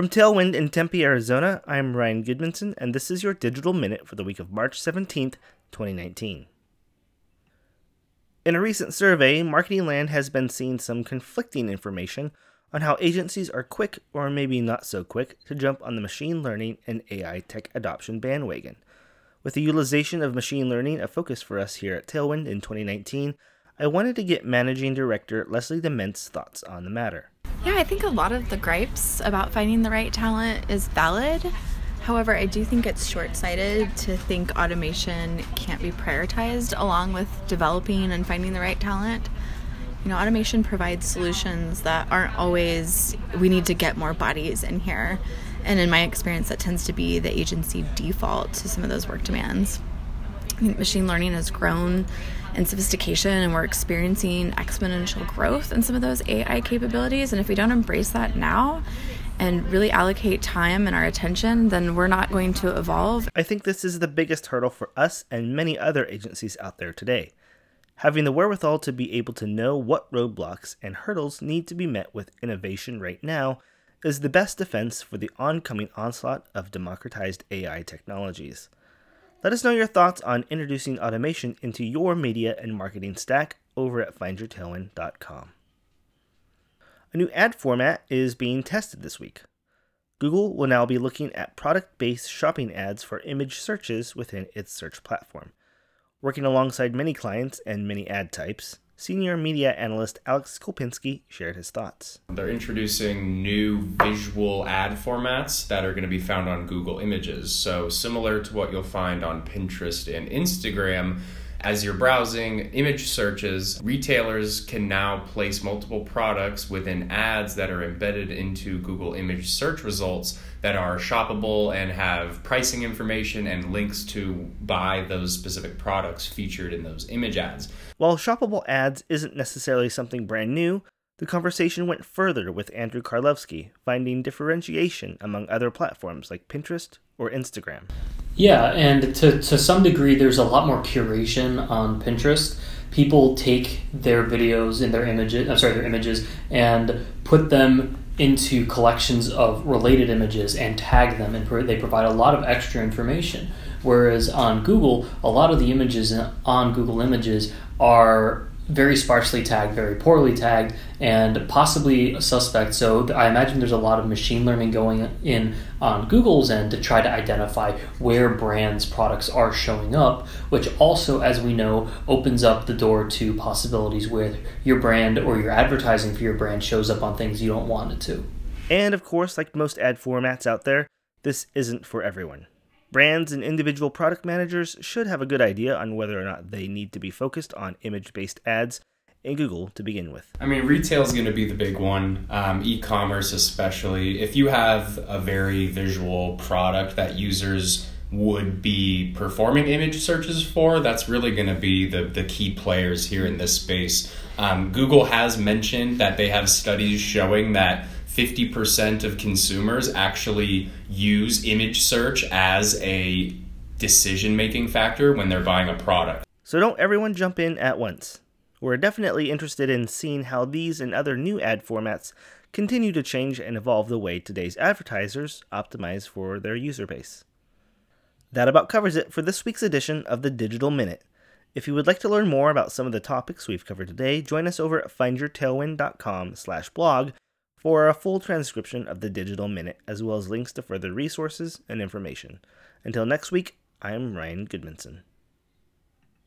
From Tailwind in Tempe, Arizona, I'm Ryan Goodmanson, and this is your Digital Minute for the week of March 17th, 2019. In a recent survey, Marketing Land has been seeing some conflicting information on how agencies are quick, or maybe not so quick, to jump on the machine learning and AI tech adoption bandwagon. With the utilization of machine learning a focus for us here at Tailwind in 2019, I wanted to get Managing Director Leslie Dement's thoughts on the matter. Yeah, I think a lot of the gripes about finding the right talent is valid. However, I do think it's short sighted to think automation can't be prioritized along with developing and finding the right talent. You know, automation provides solutions that aren't always, we need to get more bodies in here. And in my experience, that tends to be the agency default to some of those work demands. Machine learning has grown in sophistication and we're experiencing exponential growth in some of those AI capabilities. And if we don't embrace that now and really allocate time and our attention, then we're not going to evolve. I think this is the biggest hurdle for us and many other agencies out there today. Having the wherewithal to be able to know what roadblocks and hurdles need to be met with innovation right now is the best defense for the oncoming onslaught of democratized AI technologies. Let us know your thoughts on introducing automation into your media and marketing stack over at findyourtailwind.com. A new ad format is being tested this week. Google will now be looking at product based shopping ads for image searches within its search platform. Working alongside many clients and many ad types, senior media analyst Alex Kolpinski shared his thoughts. They're introducing new visual ad formats that are going to be found on Google Images. So, similar to what you'll find on Pinterest and Instagram, as you're hmm. browsing image searches, retailers can now place multiple products within ads that are embedded into Google image search results that are shoppable and have pricing information and links to buy those specific products featured in those image ads. While shoppable ads isn't necessarily something brand new, the conversation went further with Andrew Karlowski, finding differentiation among other platforms like Pinterest or Instagram. Yeah, and to, to some degree, there's a lot more curation on Pinterest. People take their videos and their images, I'm sorry, their images, and put them into collections of related images and tag them, and they provide a lot of extra information. Whereas on Google, a lot of the images on Google Images are very sparsely tagged, very poorly tagged, and possibly suspect. So I imagine there's a lot of machine learning going in on Google's end to try to identify where brands' products are showing up, which also, as we know, opens up the door to possibilities where your brand or your advertising for your brand shows up on things you don't want it to. And of course, like most ad formats out there, this isn't for everyone. Brands and individual product managers should have a good idea on whether or not they need to be focused on image based ads in Google to begin with. I mean, retail is going to be the big one, um, e commerce especially. If you have a very visual product that users would be performing image searches for, that's really going to be the, the key players here in this space. Um, Google has mentioned that they have studies showing that 50% of consumers actually use image search as a decision making factor when they're buying a product. So don't everyone jump in at once. We're definitely interested in seeing how these and other new ad formats continue to change and evolve the way today's advertisers optimize for their user base. That about covers it for this week's edition of the Digital Minute. If you would like to learn more about some of the topics we've covered today, join us over at findyourtailwind.com/blog for a full transcription of the Digital Minute, as well as links to further resources and information. Until next week, I am Ryan Goodmanson.